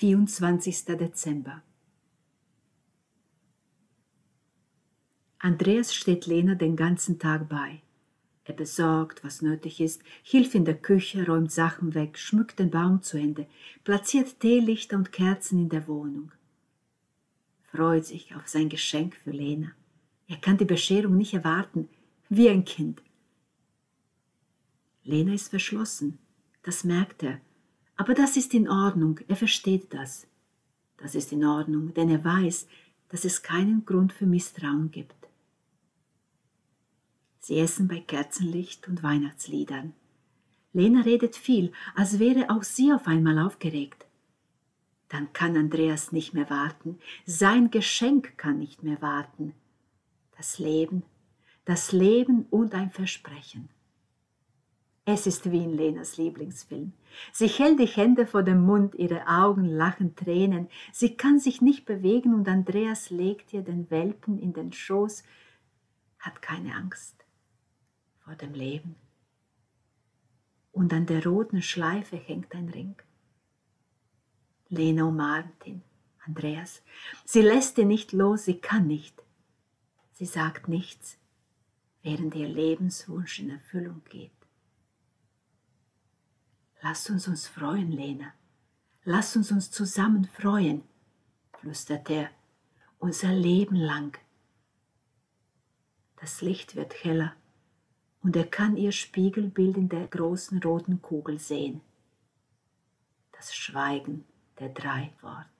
24. Dezember. Andreas steht Lena den ganzen Tag bei. Er besorgt, was nötig ist, hilft in der Küche, räumt Sachen weg, schmückt den Baum zu Ende, platziert Teelichter und Kerzen in der Wohnung. Freut sich auf sein Geschenk für Lena. Er kann die Bescherung nicht erwarten, wie ein Kind. Lena ist verschlossen, das merkt er, aber das ist in Ordnung, er versteht das. Das ist in Ordnung, denn er weiß, dass es keinen Grund für Misstrauen gibt. Sie essen bei Kerzenlicht und Weihnachtsliedern. Lena redet viel, als wäre auch sie auf einmal aufgeregt. Dann kann Andreas nicht mehr warten, sein Geschenk kann nicht mehr warten. Das Leben, das Leben und ein Versprechen. Es ist wie in Lenas Lieblingsfilm. Sie hält die Hände vor dem Mund, ihre Augen lachen Tränen, sie kann sich nicht bewegen und Andreas legt ihr den Welpen in den Schoß, hat keine Angst vor dem Leben. Und an der roten Schleife hängt ein Ring. Lena umarmt ihn, Andreas. Sie lässt ihn nicht los, sie kann nicht. Sie sagt nichts, während ihr Lebenswunsch in Erfüllung geht. Lass uns uns freuen, Lena. Lass uns uns zusammen freuen, flüstert er, unser Leben lang. Das Licht wird heller und er kann ihr Spiegelbild in der großen roten Kugel sehen. Das Schweigen der drei Worte.